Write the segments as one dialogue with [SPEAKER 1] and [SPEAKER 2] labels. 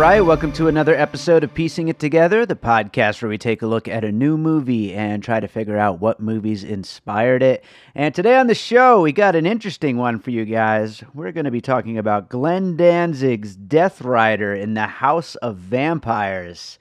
[SPEAKER 1] Right, welcome to another episode of Piecing It Together, the podcast where we take a look at a new movie and try to figure out what movies inspired it. And today on the show, we got an interesting one for you guys. We're going to be talking about Glenn Danzig's Death Rider in the House of Vampires.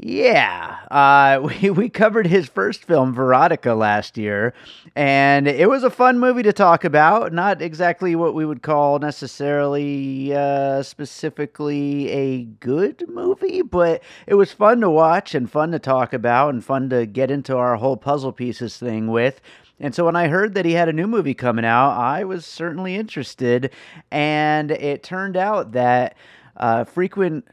[SPEAKER 1] Yeah, uh, we, we covered his first film, Veronica, last year, and it was a fun movie to talk about. Not exactly what we would call necessarily uh, specifically a good movie, but it was fun to watch and fun to talk about and fun to get into our whole puzzle pieces thing with. And so when I heard that he had a new movie coming out, I was certainly interested. And it turned out that uh, frequent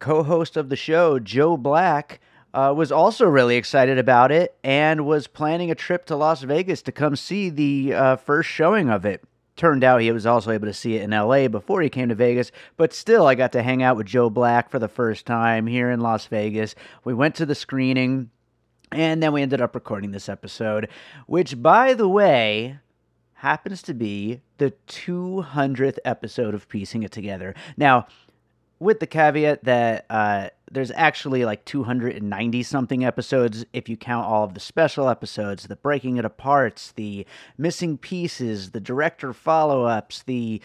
[SPEAKER 1] co host of the show, Joe Black, uh, was also really excited about it and was planning a trip to Las Vegas to come see the uh, first showing of it. Turned out he was also able to see it in LA before he came to Vegas, but still, I got to hang out with Joe Black for the first time here in Las Vegas. We went to the screening, and then we ended up recording this episode, which, by the way, happens to be the 200th episode of Piecing It Together. Now, with the caveat that uh, there's actually like 290 something episodes if you count all of the special episodes, the breaking it apart, the missing pieces, the director follow ups, the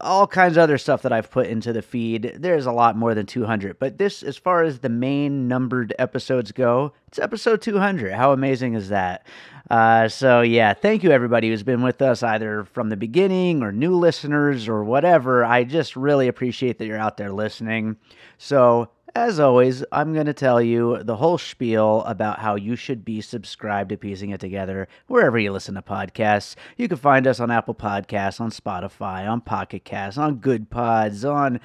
[SPEAKER 1] all kinds of other stuff that I've put into the feed. There's a lot more than 200, but this, as far as the main numbered episodes go, it's episode 200. How amazing is that? Uh, so, yeah, thank you everybody who's been with us either from the beginning or new listeners or whatever. I just really appreciate that you're out there listening. So, as always, I'm going to tell you the whole spiel about how you should be subscribed to Piecing It Together wherever you listen to podcasts. You can find us on Apple Podcasts, on Spotify, on Pocket Casts, on Good Pods, on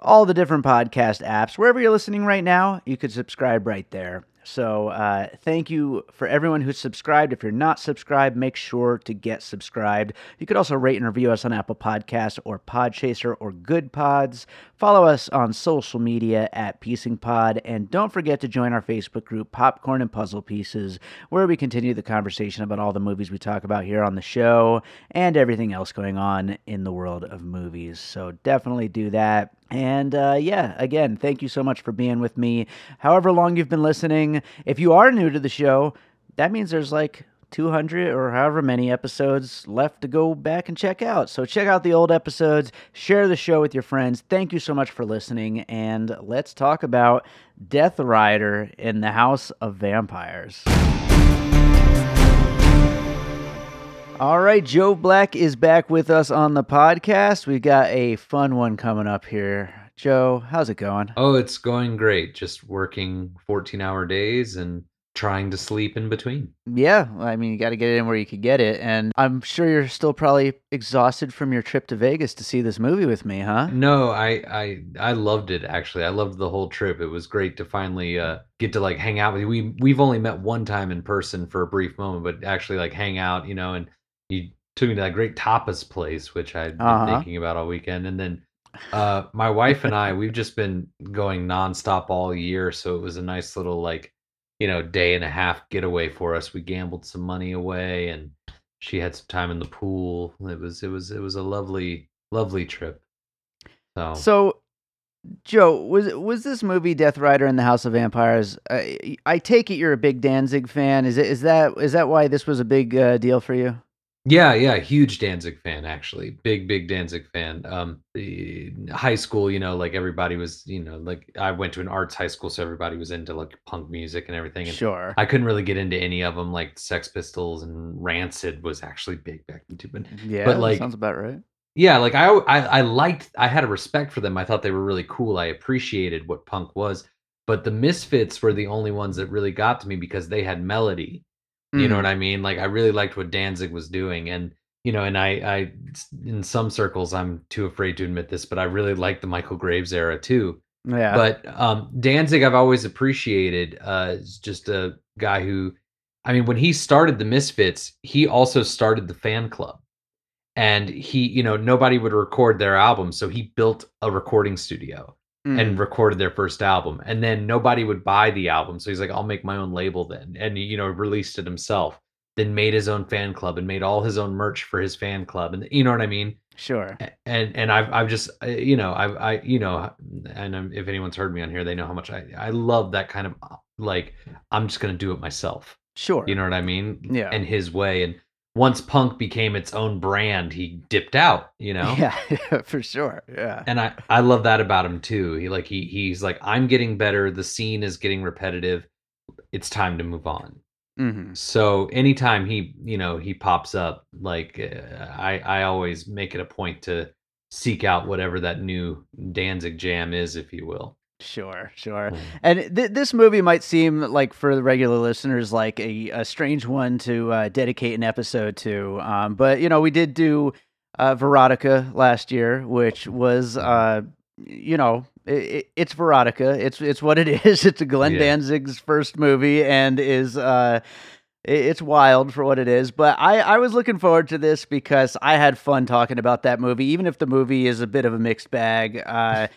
[SPEAKER 1] all the different podcast apps. Wherever you're listening right now, you could subscribe right there. So, uh, thank you for everyone who's subscribed. If you're not subscribed, make sure to get subscribed. You could also rate and review us on Apple Podcasts or Podchaser or Good Pods. Follow us on social media at Piecing Pod, and don't forget to join our Facebook group, Popcorn and Puzzle Pieces, where we continue the conversation about all the movies we talk about here on the show and everything else going on in the world of movies. So, definitely do that. And uh, yeah, again, thank you so much for being with me. However long you've been listening, if you are new to the show, that means there's like 200 or however many episodes left to go back and check out. So check out the old episodes, share the show with your friends. Thank you so much for listening, and let's talk about Death Rider in the House of Vampires. All right, Joe Black is back with us on the podcast. We've got a fun one coming up here. Joe, how's it going?
[SPEAKER 2] Oh, it's going great. Just working 14 hour days and trying to sleep in between.
[SPEAKER 1] Yeah, I mean, you got to get it in where you could get it. And I'm sure you're still probably exhausted from your trip to Vegas to see this movie with me, huh?
[SPEAKER 2] No, I I I loved it actually. I loved the whole trip. It was great to finally uh get to like hang out with you. We we've only met one time in person for a brief moment, but actually like hang out, you know, and you took me to that great tapas place which I'd been
[SPEAKER 1] Uh-huh.
[SPEAKER 2] thinking about all weekend and then uh my wife and I we've just been going nonstop all year, so it was a nice little like you know, day and a half getaway for us. We gambled some money away and she had some time in the pool. It was it was it was a lovely lovely trip. So,
[SPEAKER 1] So, Joe, was was this movie Death Rider in the House of Vampires? I, I take it you're a big Danzig fan. Is it is that is that why this was a big uh, deal for you?
[SPEAKER 2] Yeah, yeah, huge Danzig fan actually. Big, big Danzig fan. Um, high school, you know, like everybody was, you know, like I went to an arts high school, so everybody was into like punk music and everything. And
[SPEAKER 1] Sure.
[SPEAKER 2] I couldn't really get into any of them, like Sex Pistols and Rancid was actually big back then too. But
[SPEAKER 1] Yeah,
[SPEAKER 2] but like
[SPEAKER 1] sounds about right.
[SPEAKER 2] yeah, like I, I I liked I had a respect for them. I thought they were really cool. I appreciated what punk was. But the Misfits were the only ones that really got to me because they had melody. You know
[SPEAKER 1] Mhm.
[SPEAKER 2] what I mean? Like I really liked what Danzig was doing, and you know, and I, I, in some circles, I'm too afraid to admit this, but I really liked the Michael Graves era too.
[SPEAKER 1] Yeah.
[SPEAKER 2] But um, Danzig, I've always appreciated. Uh, is just a guy who, I mean, when he started the Misfits, he also started the fan club, and he, you know, nobody would record their album, so he built a recording studio
[SPEAKER 1] Mhm.
[SPEAKER 2] and recorded their first album and then nobody would buy the album so he's like i'll make my own label then and you know released it himself then made his own fan club and made all his own merch for his fan club and you know what i mean
[SPEAKER 1] sure.
[SPEAKER 2] And and i've i've just uh, you know i've i you know and if anyone's heard me on here they know how much i i love that kind of uh, like i'm just gonna do it myself
[SPEAKER 1] Sure.
[SPEAKER 2] you know what i mean
[SPEAKER 1] Yeah.
[SPEAKER 2] And his way and once punk became its own brand he dipped out you know
[SPEAKER 1] Yeah, for sure. Yeah.
[SPEAKER 2] and I I love that about him too. He like he he's like I'm getting better. The scene is getting repetitive. It's time to move on.
[SPEAKER 1] hmm
[SPEAKER 2] So anytime he you know he pops up, like uh, I I always make it a point to seek out whatever that new Danzig jam is, if you will.
[SPEAKER 1] Sure, sure.
[SPEAKER 2] Mm.
[SPEAKER 1] And th- this movie might seem like for the regular listeners like a, a strange one to uh, dedicate an episode to. Um, but you know, we did do uh, Veronica last year, which was uh, you know. It, it's Veronica. It's it's what it is. It's a Glenn
[SPEAKER 2] Yeah.
[SPEAKER 1] Danzig's first movie, and is uh, it's wild for what it is. But I I was looking forward to this because I had fun talking about that movie, even if the movie is a bit of a mixed bag. Uh,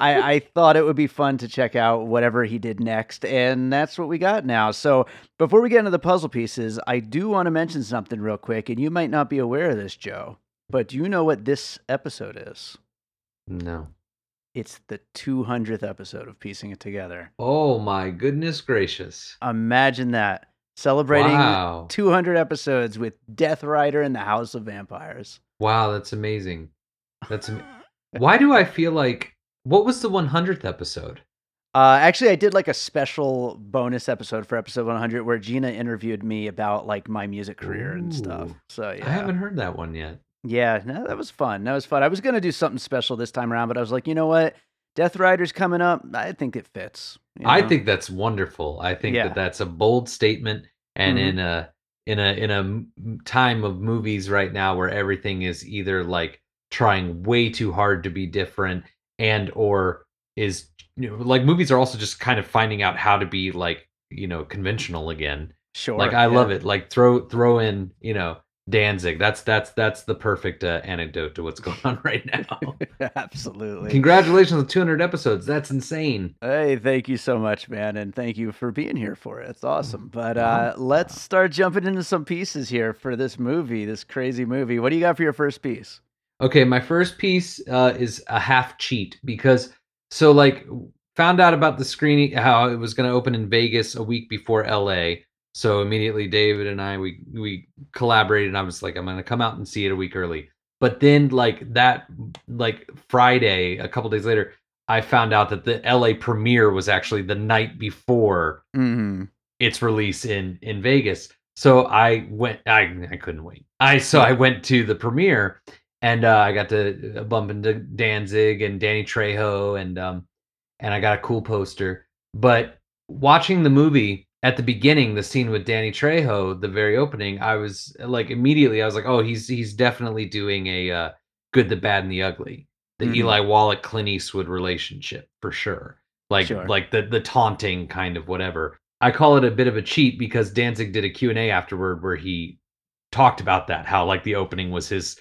[SPEAKER 1] I, I thought it would be fun to check out whatever he did next, and that's what we got now. So before we get into the puzzle pieces, I do want to mention something real quick, and you might not be aware of this, Joe, but do you know what this episode is?
[SPEAKER 2] No.
[SPEAKER 1] It's the 200th episode of Piecing It Together.
[SPEAKER 2] Oh my goodness gracious!
[SPEAKER 1] Imagine that. Celebrating
[SPEAKER 2] Wow.
[SPEAKER 1] 200 episodes with Death Rider and the House of Vampires.
[SPEAKER 2] Wow, that's amazing. That's am- why do I feel like what was the 100th episode?
[SPEAKER 1] Uh, actually, I did like a special bonus episode for episode 100 where Gina interviewed me about like my music career and stuff. So yeah,
[SPEAKER 2] I haven't heard that one yet.
[SPEAKER 1] yeah, no, that was fun. That was fun. I was gonna do something special this time around, but I was like, you know what, Death Rider's coming up. I think it fits. You
[SPEAKER 2] I think that's wonderful. I think
[SPEAKER 1] Yeah.
[SPEAKER 2] that that's a bold statement, and
[SPEAKER 1] Mhm.
[SPEAKER 2] in a in a in a time of movies right now where everything is either like trying way too hard to be different, and or is you know like movies are also just kind of finding out how to be like you know conventional again.
[SPEAKER 1] sure.
[SPEAKER 2] like I
[SPEAKER 1] yeah.
[SPEAKER 2] love it. Like throw throw in you know Danzig. That's that's that's the perfect uh, anecdote to what's going on right now.
[SPEAKER 1] Absolutely.
[SPEAKER 2] Congratulations on 200 episodes. That's insane.
[SPEAKER 1] Hey, thank you so much, man, and thank you for being here for it. It's awesome. But uh, let's start jumping into some pieces here for this movie, this crazy movie. What do you got for your first piece?
[SPEAKER 2] Okay, my first piece uh, is a half cheat because so like found out about the screening how it was going to open in Vegas a week before LA. So immediately David and I we we collaborated and I was like I'm going to come out and see it a week early. But then like that like Friday a couple days later I found out that the LA premiere was actually the night before
[SPEAKER 1] Mm-hmm.
[SPEAKER 2] its release in in Vegas. So I went. I I couldn't wait. I so I went to the premiere, and uh, I got to uh, bump into Danzig and Danny Trejo, and um, and I got a cool poster. But watching the movie at the beginning, the scene with Danny Trejo, the very opening, I was like immediately, I was like, oh, he's he's definitely doing a uh, good, the bad, and the ugly, the
[SPEAKER 1] Mhm.
[SPEAKER 2] Eli Wallach Clint Eastwood relationship for sure. Like
[SPEAKER 1] Sure.
[SPEAKER 2] like the the taunting kind of whatever. I call it a bit of a cheat because Danzig did a Q&A afterward where he talked about that how like the opening was his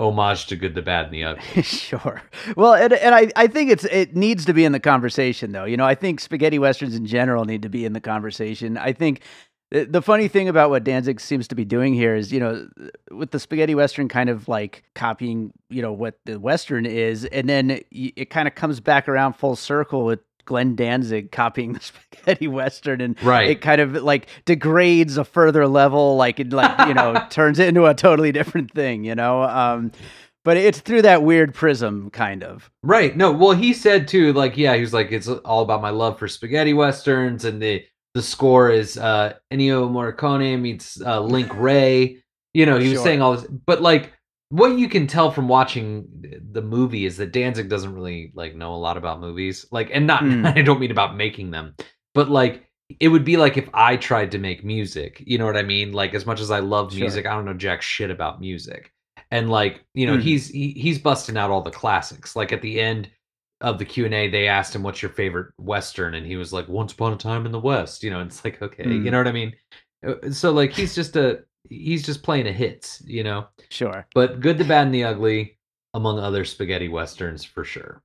[SPEAKER 2] homage to good the bad and the ugly.
[SPEAKER 1] sure. Well, and, and I, I think it's it needs to be in the conversation though. You know, I think spaghetti westerns in general need to be in the conversation. I think the, the funny thing about what Danzig seems to be doing here is, you know, with the spaghetti western kind of like copying, you know, what the western is, and then y- it kind of comes back around full circle with Glenn Danzig copying the spaghetti western, and
[SPEAKER 2] Right.
[SPEAKER 1] it kind of like degrades a further level, like it like you know turns it into a totally different thing, you know. Um, but it's through that weird prism, kind of.
[SPEAKER 2] Right. No, well, he said too, like, yeah, he was like, it's all about my love for spaghetti westerns, and the the score is uh Ennio Morricone meets uh Link Wray. You know, he was
[SPEAKER 1] Sure.
[SPEAKER 2] saying all this, but like what you can tell from watching the movie is that Danzig doesn't really like know a lot about movies. Like, and not
[SPEAKER 1] Hmm.
[SPEAKER 2] I don't mean about making them, but like it would be like if I tried to make music. You know what I mean? Like as much as I love
[SPEAKER 1] Sure.
[SPEAKER 2] music, I don't know jack shit about music. And like, you know,
[SPEAKER 1] Mhm.
[SPEAKER 2] he's he, he's busting out all the classics. Like at the end of the Q&A they asked him what's your favorite western and he was like Once Upon a Time in the West. You know, it's like okay,
[SPEAKER 1] Mm.
[SPEAKER 2] you know what I mean? Uh, So like he's just a he's just playing a hits, you know.
[SPEAKER 1] Sure.
[SPEAKER 2] But Good, the Bad and the Ugly among other spaghetti westerns for sure.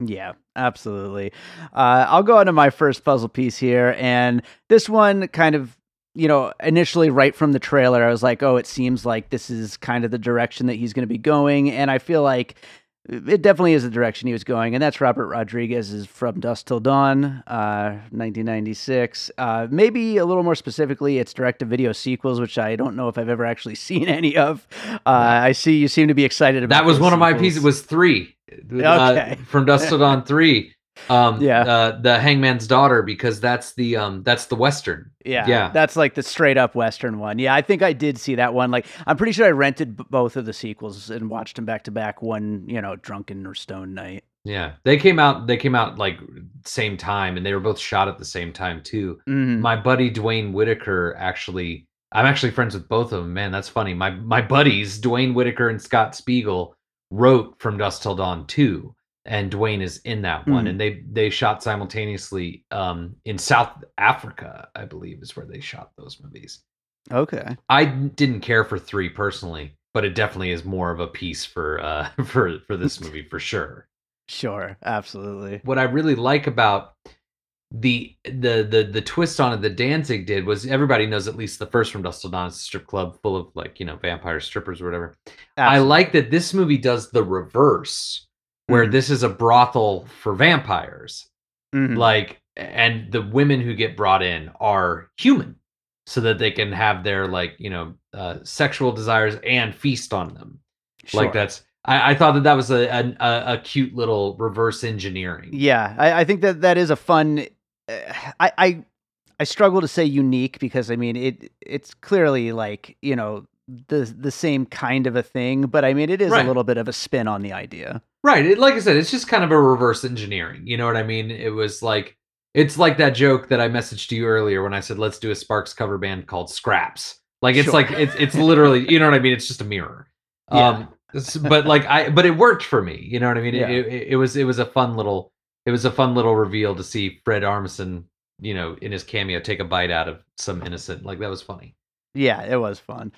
[SPEAKER 1] Yeah, absolutely. Uh, I'll go on to my first puzzle piece here, and this one kind of, you know, initially right from the trailer, I was like, oh, it seems like this is kind of the direction that he's going to be going, and I feel like it definitely is the direction he was going, and that's Robert Rodriguez's From Dusk Till Dawn, uh, 1996. Uh, maybe a little more specifically, it's direct-to-video sequels, which I don't know if I've ever actually seen any of. Uh, I see you seem to be excited about.
[SPEAKER 2] That was one of my pieces. It was three.
[SPEAKER 1] Okay.
[SPEAKER 2] Uh, from Dusk Till Dawn three. Um,
[SPEAKER 1] Yeah.
[SPEAKER 2] Uh, the Hangman's Daughter because that's the um that's the western.
[SPEAKER 1] Yeah,
[SPEAKER 2] Yeah.
[SPEAKER 1] that's like the straight up Western one. Yeah, I think I did see that one. Like, I'm pretty sure I rented b- both of the sequels and watched them back to back one, you know, drunken or stone night.
[SPEAKER 2] Yeah, they came out. They came out like same time, and they were both shot at the same time too.
[SPEAKER 1] Mhm.
[SPEAKER 2] My buddy Duane Whitaker actually. I'm actually friends with both of them. Man, that's funny. My my buddies Duane Whitaker and Scott Spiegel wrote From Dusk Till Dawn two, and Duane is in that one.
[SPEAKER 1] Mm.
[SPEAKER 2] And they they shot simultaneously um, in South Africa, I believe, is where they shot those movies.
[SPEAKER 1] Okay.
[SPEAKER 2] I didn't care for three personally, but it definitely is more of a piece for uh for for this movie for sure.
[SPEAKER 1] Sure. Absolutely.
[SPEAKER 2] What I really like about the the the the twist on it that Danzig did was everybody knows at least the first from Dusk Till Dawn is a strip club full of like you know vampire strippers or whatever. I like that this movie does the reverse, where
[SPEAKER 1] Mhm.
[SPEAKER 2] this is a brothel for vampires
[SPEAKER 1] Mhm.
[SPEAKER 2] like and the women who get brought in are human so that they can have their like you know uh, sexual desires and feast on them
[SPEAKER 1] Sure.
[SPEAKER 2] like that's I, I thought that that was a, a a a cute little reverse engineering
[SPEAKER 1] Yeah, I, I think that that is a fun. Uh, I, I I struggle to say unique because I mean it. It's clearly like you know the the same kind of a thing, but I mean it is
[SPEAKER 2] Right.
[SPEAKER 1] a little bit of a spin on the idea.
[SPEAKER 2] right it, like i said it's just kind of a reverse engineering you know what i mean it was like it's like that joke that i messaged to you earlier when i said let's do a sparks cover band called scraps like it's
[SPEAKER 1] Sure.
[SPEAKER 2] like it's it's literally you know what i mean it's just a mirror
[SPEAKER 1] Yeah.
[SPEAKER 2] um but like i but it worked for me you know what i mean
[SPEAKER 1] Yeah.
[SPEAKER 2] it, it, it was it was a fun little it was a fun little reveal to see fred armisen you know in his cameo take a bite out of some innocent like that was funny
[SPEAKER 1] Yeah, it was fun.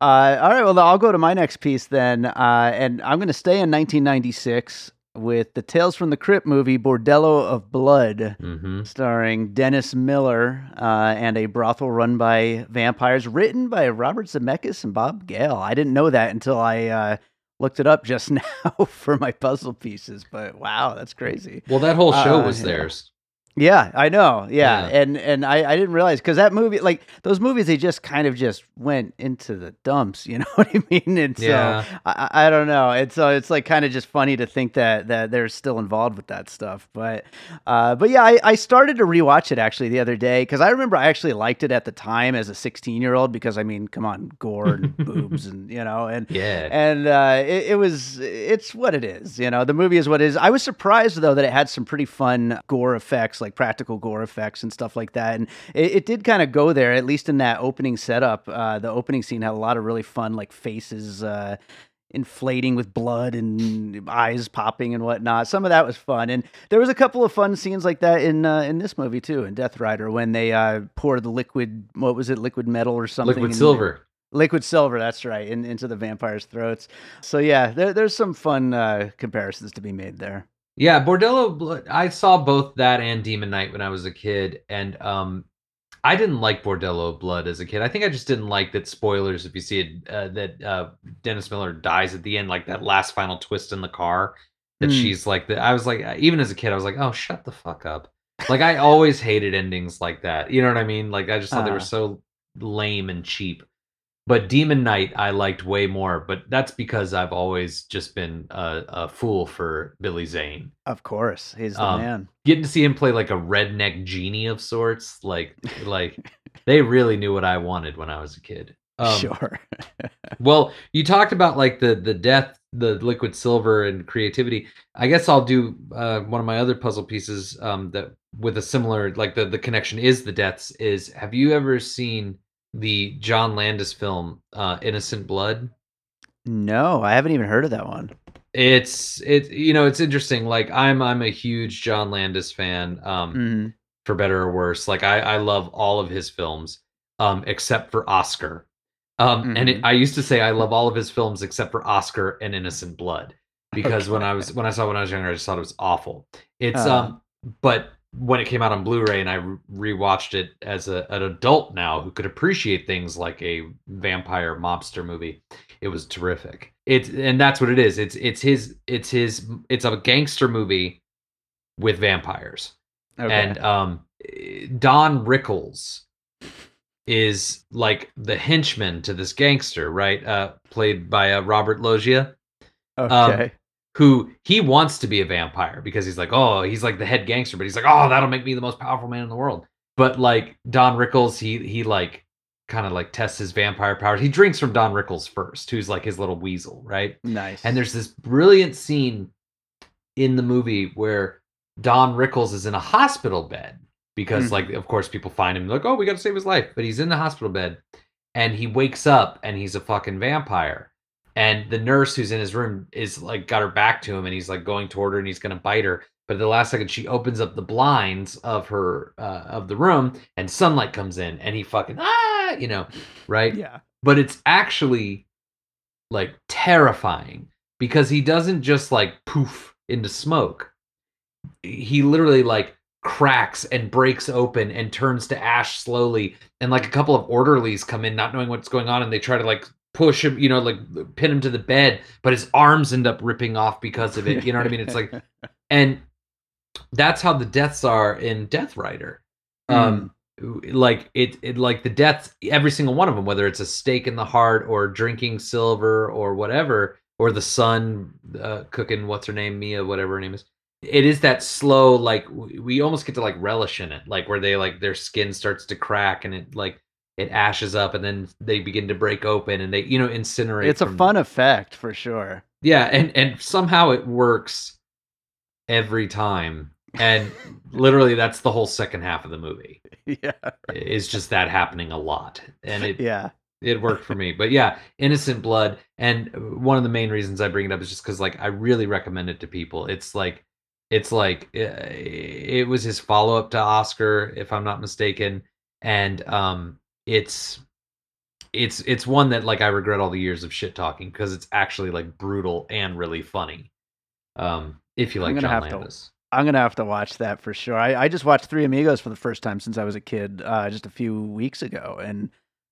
[SPEAKER 1] Uh, all right, well, I'll go to my next piece then, uh, and I'm going to stay in 1996 with the Tales from the Crypt movie Bordello of Blood,
[SPEAKER 2] mm-hmm.
[SPEAKER 1] starring Dennis Miller uh, and a brothel run by vampires, written by Robert Zemeckis and Bob Gale. I didn't know that until I uh, looked it up just now for my puzzle pieces, but wow, that's crazy.
[SPEAKER 2] well that whole show
[SPEAKER 1] Uh,
[SPEAKER 2] was
[SPEAKER 1] yeah.
[SPEAKER 2] theirs
[SPEAKER 1] Yeah, I know. Yeah,
[SPEAKER 2] Yeah.
[SPEAKER 1] and and I, I didn't realize because that movie, like those movies, they just kind of just went into the dumps. You know what I mean? And so
[SPEAKER 2] Yeah.
[SPEAKER 1] I, I I don't know. And so it's like kind of just funny to think that that they're still involved with that stuff. But uh, but yeah, I, I started to rewatch it actually the other day because I remember I actually liked it at the time as a 16 year old because I mean, come on, gore and boobs and you know and
[SPEAKER 2] yeah
[SPEAKER 1] and uh, it, it was it's what it is you know the movie is what it is i was surprised though that it had some pretty fun gore effects like practical gore effects and stuff like that. And it, it did kind of go there at least in that opening setup. Uh, the opening scene had a lot of really fun like faces uh, inflating with blood and eyes popping and whatnot. Some of that was fun. And there was a couple of fun scenes like that in uh, in this movie too in death rider when they uh, poured the liquid what was it liquid metal or something
[SPEAKER 2] liquid silver.
[SPEAKER 1] Liquid silver, that's right, in, into the vampires' throats. So yeah, there, there's some fun uh, comparisons to be made there.
[SPEAKER 2] Yeah, Bordello Blood. I saw both that and Demon Knight when I was a kid, and um, I didn't like Bordello Blood as a kid. I think I just didn't like that spoilers. If you see it, uh, that uh, Dennis Miller dies at the end, like that last final twist in the car. that
[SPEAKER 1] Mm.
[SPEAKER 2] she's like the I was like even as a kid I was like, "Oh, shut the fuck up." Like I always hated endings like that. You know what I mean? Like I just thought they were
[SPEAKER 1] Uh-huh.
[SPEAKER 2] so lame and cheap. But Demon Knight I liked way more, but that's because I've always just been a, a fool for Billy Zane.
[SPEAKER 1] Of course, he's the
[SPEAKER 2] Um,
[SPEAKER 1] man.
[SPEAKER 2] Getting to see him play like a redneck genie of sorts, like like they really knew what I wanted when I was a kid. Um,
[SPEAKER 1] sure.
[SPEAKER 2] well, you talked about like the the death, the liquid silver, and creativity. I guess I'll do uh, one of my other puzzle pieces um, that with a similar like the the connection is the deaths. Is have you ever seen the John Landis film uh, Innocent Blood?
[SPEAKER 1] no, I haven't even heard of that one.
[SPEAKER 2] It's it you know it's interesting. Like I'm I'm a huge John Landis fan. Um,
[SPEAKER 1] Mhm.
[SPEAKER 2] for better or worse. Like I, I love all of his films, um, except for Oscar. Um, and it,
[SPEAKER 1] Mhm.
[SPEAKER 2] I used to say I love all of his films except for Oscar and Innocent Blood because when I was when I saw it when I was younger, I just thought it was awful. It's
[SPEAKER 1] Uh.
[SPEAKER 2] um, but when it came out on Blu-ray and I re- rewatched it as a, an adult now who could appreciate things like a vampire mobster movie, it was terrific. It's and that's what it is. It's it's his it's his it's a gangster movie with vampires
[SPEAKER 1] Okay.
[SPEAKER 2] and um Don Rickles is like the henchman to this gangster, right? Uh played by uh, Robert Loggia,
[SPEAKER 1] okay.
[SPEAKER 2] Who he wants to be a vampire because he's like, "Oh, he's like the head gangster, but he's like, "Oh, that'll make me the most powerful man in the world." But like Don Rickles, he he like kind of like tests his vampire powers. He drinks from Don Rickles first, who's like his little weasel, right?
[SPEAKER 1] nice.
[SPEAKER 2] And there's this brilliant scene in the movie where Don Rickles is in a hospital bed because,
[SPEAKER 1] Mhm.
[SPEAKER 2] like, of course, people find him like, oh, we got to save his life. But he's in the hospital bed and he wakes up and he's a fucking vampire. And the nurse who's in his room is like got her back to him and he's like going toward her and he's going to bite her. But at the last second, she opens up the blinds of her uh, of the room and sunlight comes in and he fucking ah, you know, right?
[SPEAKER 1] yeah.
[SPEAKER 2] but it's actually like terrifying because he doesn't just like poof into smoke. He literally like cracks and breaks open and turns to ash slowly and like a couple of orderlies come in not knowing what's going on and they try to like push him, you know, like pin him to the bed, but his arms end up ripping off because of it. You know what I mean? It's like and that's how the deaths are in Death Rider. Um like it, it like the deaths every single one of them whether it's a stake in the heart or drinking silver or whatever or the sun uh, cooking what's her name mia whatever her name is it is that slow like we almost get to like relish in it like where they like their skin starts to crack and it like it ashes up and then they begin to break open and they you know incinerate
[SPEAKER 1] it's a fun effect for sure.
[SPEAKER 2] yeah, and and somehow it works every time. And literally that's the whole second half of the movie.
[SPEAKER 1] yeah.
[SPEAKER 2] Is just that happening a lot. And it
[SPEAKER 1] Yeah.
[SPEAKER 2] it worked for me. But yeah, Innocent Blood and one of the main reasons I bring it up is just cuz like I really recommend it to people. It's like it's like uh, it was his follow-up to Oscar if I'm not mistaken and um it's it's it's one that like I regret all the years of shit talking because it's actually like brutal and really funny. Um, if you like John
[SPEAKER 1] have to-
[SPEAKER 2] Landis,
[SPEAKER 1] I'm gonna have to watch that for sure. I, I just watched Three Amigos for the first time since I was a kid, uh, just a few weeks ago, and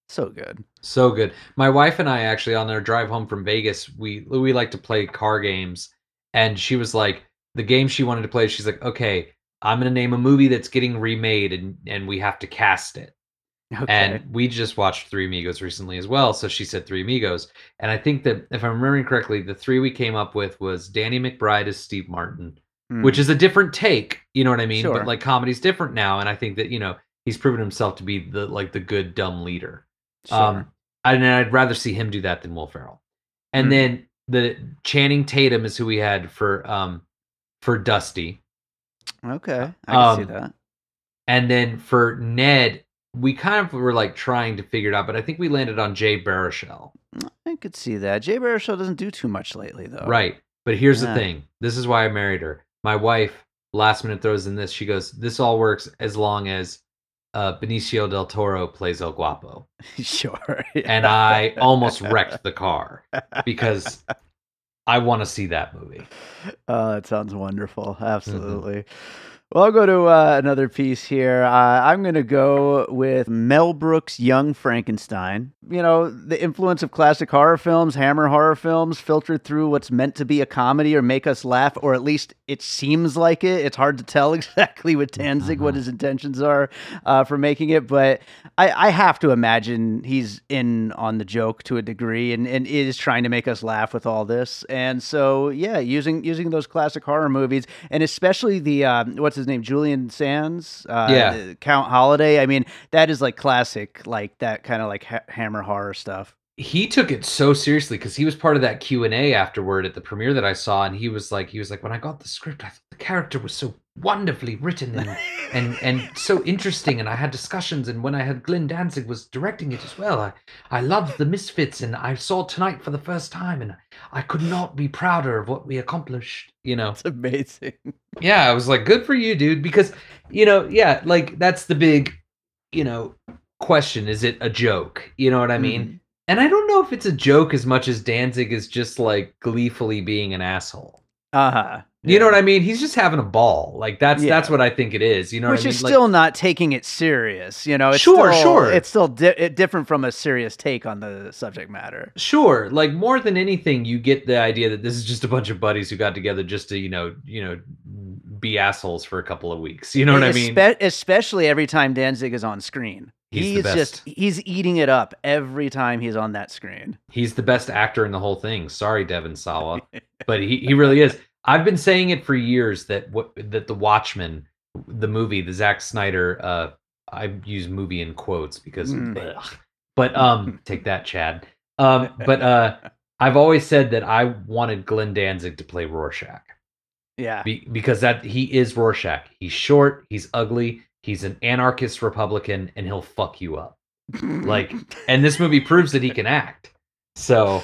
[SPEAKER 1] so good.
[SPEAKER 2] so good. My wife and I actually on our drive home from Vegas, we we like to play car games, and she was like, the game she wanted to play. She's like, okay, I'm gonna name a movie that's getting remade, and and we have to cast it.
[SPEAKER 1] Okay.
[SPEAKER 2] And we just watched Three Amigos recently as well. So she said Three Amigos. And I think that if I'm remembering correctly, the three we came up with was Danny McBride as Steve Martin,
[SPEAKER 1] Mm.
[SPEAKER 2] which is a different take. You know what I mean?
[SPEAKER 1] Sure.
[SPEAKER 2] But like comedy's different now. And I think that, you know, he's proven himself to be the like the good dumb leader.
[SPEAKER 1] Sure.
[SPEAKER 2] Um and I'd rather see him do that than Will Ferrell. And
[SPEAKER 1] Mhm.
[SPEAKER 2] then the Channing Tatum is who we had for um for Dusty.
[SPEAKER 1] okay, I can see
[SPEAKER 2] um,
[SPEAKER 1] that.
[SPEAKER 2] And then for Ned, we kind of were like trying to figure it out, but I think we landed on Jay Baruchel.
[SPEAKER 1] I could see that. Jay Baruchel doesn't do too much lately, though.
[SPEAKER 2] Right. But here's
[SPEAKER 1] Yeah.
[SPEAKER 2] the thing. This is why I married her. My wife last minute throws in this. She goes, "This all works as long as uh, Benicio del Toro plays El Guapo."
[SPEAKER 1] sure.
[SPEAKER 2] And I almost wrecked the car because I want to see that movie.
[SPEAKER 1] Oh, that sounds wonderful.
[SPEAKER 2] Mm-hmm.
[SPEAKER 1] Well, I'll go to uh, another piece here. Uh, I'm going to go with Mel Brooks' Young Frankenstein. You know, the influence of classic horror films, Hammer horror films, filtered through what's meant to be a comedy or make us laugh, or at least it seems like it. It's hard to tell exactly with Danzig what his intentions are uh, for making it, but I, I have to imagine he's in on the joke to a degree and, and is trying to make us laugh with all this. And so, yeah, using using those classic horror movies, and especially the um, what's his name, Julian Sands, uh,
[SPEAKER 2] Yeah.
[SPEAKER 1] Count Holiday. I mean, that is like classic, like that kind of like ha- Hammer horror stuff.
[SPEAKER 2] he took it so seriously because he was part of that q&a afterward at the premiere that i saw and he was like he was like when i got the script i thought the character was so wonderfully written and and and so interesting and i had discussions and when i had glenn danzig was directing it as well i i loved the misfits and i saw tonight for the first time and i could not be prouder of what we accomplished you know
[SPEAKER 1] It's amazing.
[SPEAKER 2] yeah, I was like, good for you, dude. Because, you know, yeah, like that's the big, you know, question. Is it a joke? You know what I mean?
[SPEAKER 1] Mhm.
[SPEAKER 2] And I don't know if it's a joke as much as Danzig is just like gleefully being an asshole.
[SPEAKER 1] Uh
[SPEAKER 2] You know what I mean? He's just having a ball. Like that's
[SPEAKER 1] Yeah.
[SPEAKER 2] that's what I think it is. You know
[SPEAKER 1] Which
[SPEAKER 2] what I mean?
[SPEAKER 1] is
[SPEAKER 2] Like,
[SPEAKER 1] still not taking it serious. You know, it's
[SPEAKER 2] Sure,
[SPEAKER 1] still,
[SPEAKER 2] sure.
[SPEAKER 1] It's still di- different from a serious take on the subject matter.
[SPEAKER 2] Sure, like more than anything, you get the idea that this is just a bunch of buddies who got together just to, you know, you know, be assholes for a couple of weeks. You know what I mean?
[SPEAKER 1] Especially every time Danzig is on screen.
[SPEAKER 2] He's best.
[SPEAKER 1] just he's eating it up every time he's on that screen.
[SPEAKER 2] He's the best actor in the whole thing. Sorry, Devon Sawa, but he, he really is. I've been saying it for years that what that the Watchmen, the movie, the Zack Snyder. Uh, I use movie in quotes because,
[SPEAKER 1] Mm.
[SPEAKER 2] but um, take that, Chad. Um, but uh, I've always said that I wanted Glenn Danzig to play Rorschach
[SPEAKER 1] Yeah.
[SPEAKER 2] be, because that he is Rorschach. He's short, he's ugly, he's an anarchist Republican, and he'll fuck you up. Like, and this movie proves that he can act. So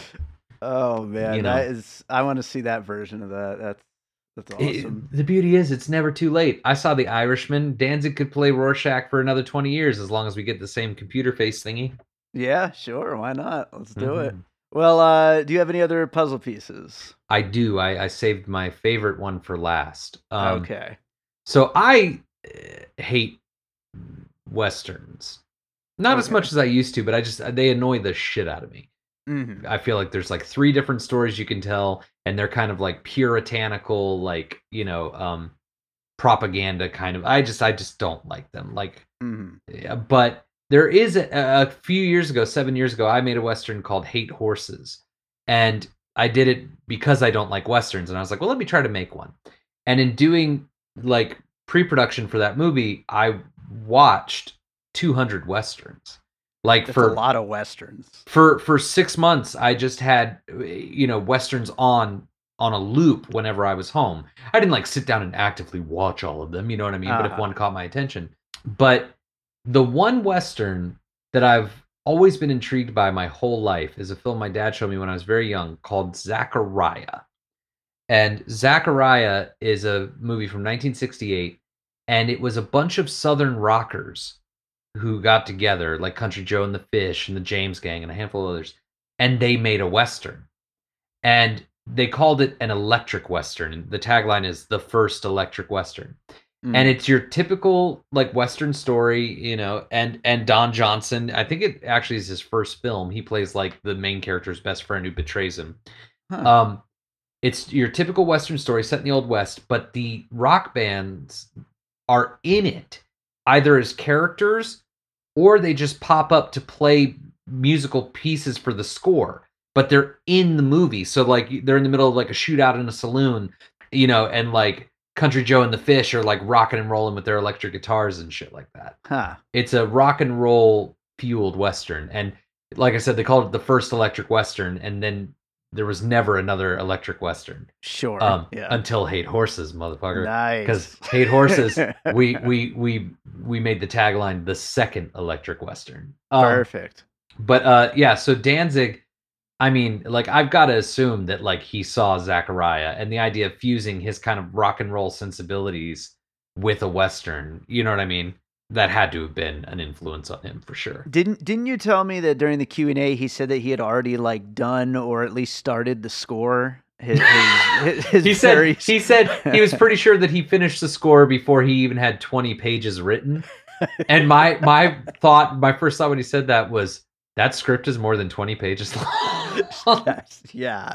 [SPEAKER 1] oh man,
[SPEAKER 2] you know.
[SPEAKER 1] that is. I want to see that version of that. That's that's
[SPEAKER 2] It-
[SPEAKER 1] awesome.
[SPEAKER 2] the beauty is, it's never too late. I saw The Irishman. Danzig could play Rorschach for another 20 years as long as we get the same computer face thingy.
[SPEAKER 1] yeah, sure. Why not? Let's do it.
[SPEAKER 2] Mhm.
[SPEAKER 1] Well, uh, do you have any other puzzle pieces?
[SPEAKER 2] I do. I, I saved my favorite one for last. Um,
[SPEAKER 1] okay.
[SPEAKER 2] So I uh, hate westerns. Not as much as I used to, but I just they annoy the shit out of me.
[SPEAKER 1] Hmm
[SPEAKER 2] I feel like there's like three different stories you can tell, and they're kind of like puritanical, like you know, um, propaganda kind of. I just I just don't like them. Like
[SPEAKER 1] hmm
[SPEAKER 2] Yeah, but there is a, a few years ago, seven years ago, I made a western called Hate Horses, and I did it because I don't like westerns, and I was like, well, let me try to make one. And in doing like pre-production for that movie, I watched 200 westerns. Like
[SPEAKER 1] That's
[SPEAKER 2] for
[SPEAKER 1] a lot of westerns.
[SPEAKER 2] for for six months i just had you know westerns on on a loop whenever i was home i didn't like sit down and actively watch all of them you know what i mean but if
[SPEAKER 1] Uh-huh.
[SPEAKER 2] one caught my attention but the one western that i've always been intrigued by my whole life is a film my dad showed me when i was very young called zachariah and zachariah is a movie from 1968 and it was a bunch of southern rockers who got together, like Country Joe and the Fish and the James Gang and a handful of others, and they made a western. And they called it an electric western. And the tagline is the first electric western.
[SPEAKER 1] Mm.
[SPEAKER 2] And it's your typical like western story, you know, and and Don Johnson, I think it actually is his first film. He plays like the main character's best friend who betrays him.
[SPEAKER 1] Huh.
[SPEAKER 2] Um, it's your typical Western story set in the Old West, but the rock bands are in it either as characters or they just pop up to play musical pieces for the score, but they're in the movie. So, like, they're in the middle of like a shootout in a saloon, you know, and like Country Joe and the Fish are like rocking and rolling with their electric guitars and shit like that
[SPEAKER 1] huh.
[SPEAKER 2] it's a rock and roll fueled western and like i said they called it the first electric western and then there was never another electric western
[SPEAKER 1] Sure.
[SPEAKER 2] um
[SPEAKER 1] yeah.
[SPEAKER 2] until hate horses motherfucker
[SPEAKER 1] nice.
[SPEAKER 2] because hate horses we we we we made the tagline the second electric western um,
[SPEAKER 1] Perfect.
[SPEAKER 2] but uh yeah so danzig i mean like i've got to assume that like he saw zachariah and the idea of fusing his kind of rock and roll sensibilities with a western you know what i mean that had to have been an influence on him for sure
[SPEAKER 1] Didn't didn't you tell me that during the Q and A he said that he had already like done or at least started the score His, his, his
[SPEAKER 2] he said
[SPEAKER 1] very-
[SPEAKER 2] he said he was pretty sure that he finished the score before he even had 20 pages written. And my my thought, my first thought when he said that was that script is more than 20 pages long.
[SPEAKER 1] Yes, yeah.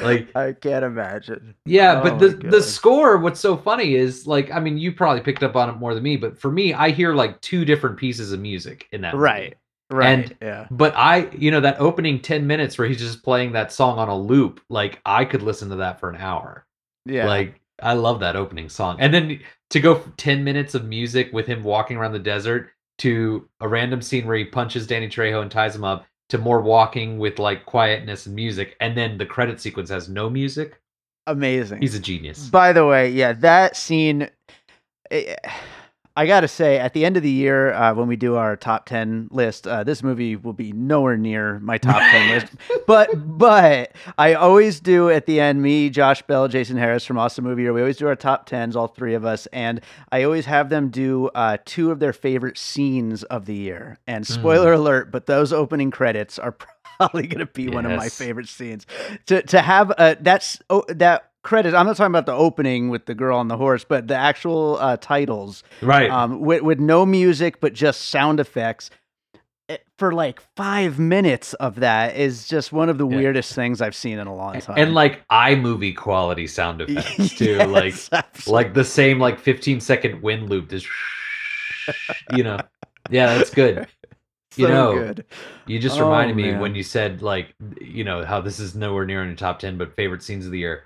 [SPEAKER 2] Like-
[SPEAKER 1] I can't imagine.
[SPEAKER 2] Yeah,
[SPEAKER 1] Oh
[SPEAKER 2] but
[SPEAKER 1] my
[SPEAKER 2] the the score, what's so funny is like, I mean, you probably picked up on it more than me, but for me, I hear like two different pieces of music in that. movie.
[SPEAKER 1] Right. Right.
[SPEAKER 2] And-
[SPEAKER 1] yeah.
[SPEAKER 2] But I, you know, that opening 10 minutes where he's just playing that song on a loop, like I could listen to that for an hour.
[SPEAKER 1] Yeah.
[SPEAKER 2] Like I love that opening song. And then to go 10 minutes of music with him walking around the desert to a random scene where he punches Danny Trejo and ties him up to more walking with like quietness and music and then the credit sequence has no music.
[SPEAKER 1] amazing.
[SPEAKER 2] He's a genius.
[SPEAKER 1] By the way, yeah, that scene. eh, I gotta say, at the end of the year, uh, when we do our top ten list, uh, this movie will be nowhere near my top ten list. But but I always do at the end. Me, Josh Bell, Jason Harris from Awesome Movie Year. We always do our top tens, all three of us, and I always have them do uh, two of their favorite scenes of the year. And spoiler alert, but those opening credits are probably going to be one of my favorite scenes. To to have uh, that's oh, that credit. I'm not talking about the opening with the girl on the horse, but the actual uh, titles
[SPEAKER 2] Right.
[SPEAKER 1] um, with, with no music but just sound effects. For like five minutes of that is just one of the
[SPEAKER 2] Yeah.
[SPEAKER 1] weirdest things I've seen in a long time.
[SPEAKER 2] and like iMovie quality sound effects too. like
[SPEAKER 1] absolutely.
[SPEAKER 2] like the same like 15 second wind loop. This you know. Yeah, that's good. you know,
[SPEAKER 1] good.
[SPEAKER 2] You just
[SPEAKER 1] Oh,
[SPEAKER 2] reminded me when you said like you know how this is nowhere near in your top ten, but favorite scenes of the year.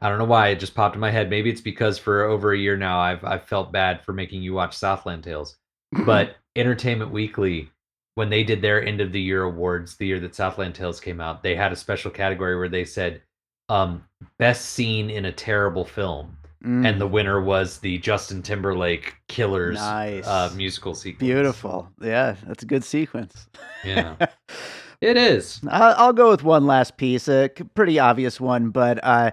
[SPEAKER 2] I don't know why it just popped in my head. Maybe it's because for over a year now I've I've felt bad for making you watch Southland Tales. But Entertainment Weekly, when they did their end of the year awards, the year that Southland Tales came out, they had a special category where they said um, best scene in a terrible film,
[SPEAKER 1] Mm,
[SPEAKER 2] and the winner was the Justin Timberlake Killers
[SPEAKER 1] Nice.
[SPEAKER 2] uh, musical sequence.
[SPEAKER 1] beautiful. Yeah, that's a good sequence.
[SPEAKER 2] Yeah, it is.
[SPEAKER 1] I'll, I'll go with one last piece, a pretty obvious one, but uh,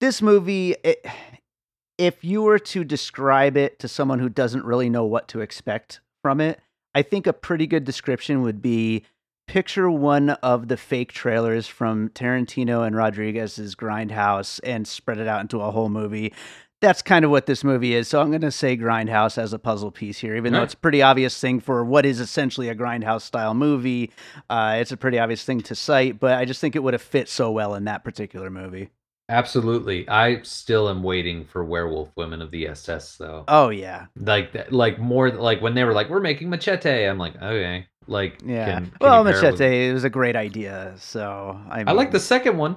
[SPEAKER 1] this movie, it, if you were to describe it to someone who doesn't really know what to expect from it, I think a pretty good description would be picture one of the fake trailers from Tarantino and Rodriguez's Grindhouse and spread it out into a whole movie. That's kind of what this movie is. So I'm going to say Grindhouse as a puzzle piece here, even though
[SPEAKER 2] Right.
[SPEAKER 1] it's a pretty obvious thing for what is essentially a Grindhouse style movie. Uh, it's a pretty obvious thing to cite, but I just think it would have fit so well in that particular movie.
[SPEAKER 2] Absolutely. I still am waiting for Werewolf Women of the SS though.
[SPEAKER 1] Oh yeah,
[SPEAKER 2] Like like more like when they were like we're making Machete, I'm like, okay. Like
[SPEAKER 1] yeah.
[SPEAKER 2] can- can
[SPEAKER 1] well,
[SPEAKER 2] it with-
[SPEAKER 1] Machete it was a great idea. So I,
[SPEAKER 2] I like the second one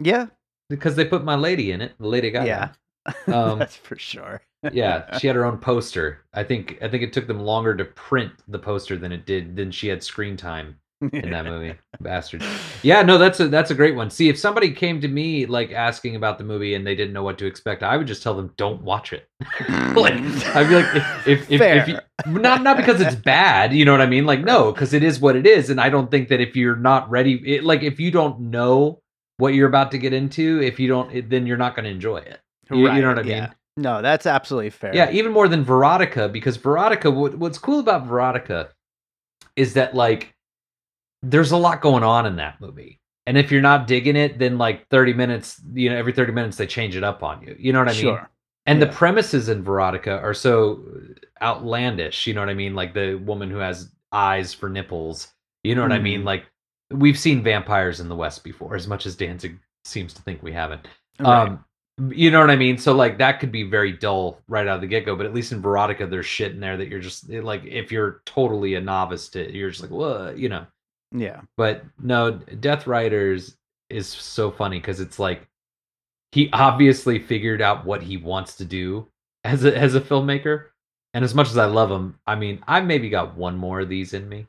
[SPEAKER 1] Yeah,
[SPEAKER 2] because they put my lady in it, the Lady Gaga.
[SPEAKER 1] yeah.
[SPEAKER 2] Um,
[SPEAKER 1] That's for sure.
[SPEAKER 2] yeah, she had her own poster. I think I think it took them longer to print the poster than it did than she had screen time in that movie. Bastard. Yeah, no, that's a that's a great one. See, if somebody came to me like asking about the movie and they didn't know what to expect, I would just tell them don't watch it. like mm. I'd be like, if if, if, if you, not not because it's bad, you know what I mean? Like no, because it is what it is, and I don't think that if you're not ready, it, like if you don't know what you're about to get into, if you don't, it, then you're not going to enjoy it. You, you know what I
[SPEAKER 1] Right,
[SPEAKER 2] mean?
[SPEAKER 1] yeah. No, that's absolutely fair.
[SPEAKER 2] Yeah, even more than Veronica, because Veronica, what, what's cool about Veronica is that like there's a lot going on in that movie. And if you're not digging it, then like 30 minutes, you know, every 30 minutes they change it up on you. You know what I mean?
[SPEAKER 1] sure.
[SPEAKER 2] And the premises in Veronica are so outlandish. You know what I mean? Like the woman who has eyes for nipples. You know what I mean?
[SPEAKER 1] Mhm.
[SPEAKER 2] Like we've seen vampires in the West before, as much as Danzig seems to think we haven't.
[SPEAKER 1] Right.
[SPEAKER 2] Um, you know what I mean? So like that could be very dull right out of the get go, but at least in Veronica, there's shit in there that you're just eh, like, if you're totally a novice to, it, you're just like, what, you know.
[SPEAKER 1] Yeah.
[SPEAKER 2] But no, Death Riders is so funny because it's like he obviously figured out what he wants to do as a as a filmmaker. And as much as I love him, I mean, I maybe got one more of these in me.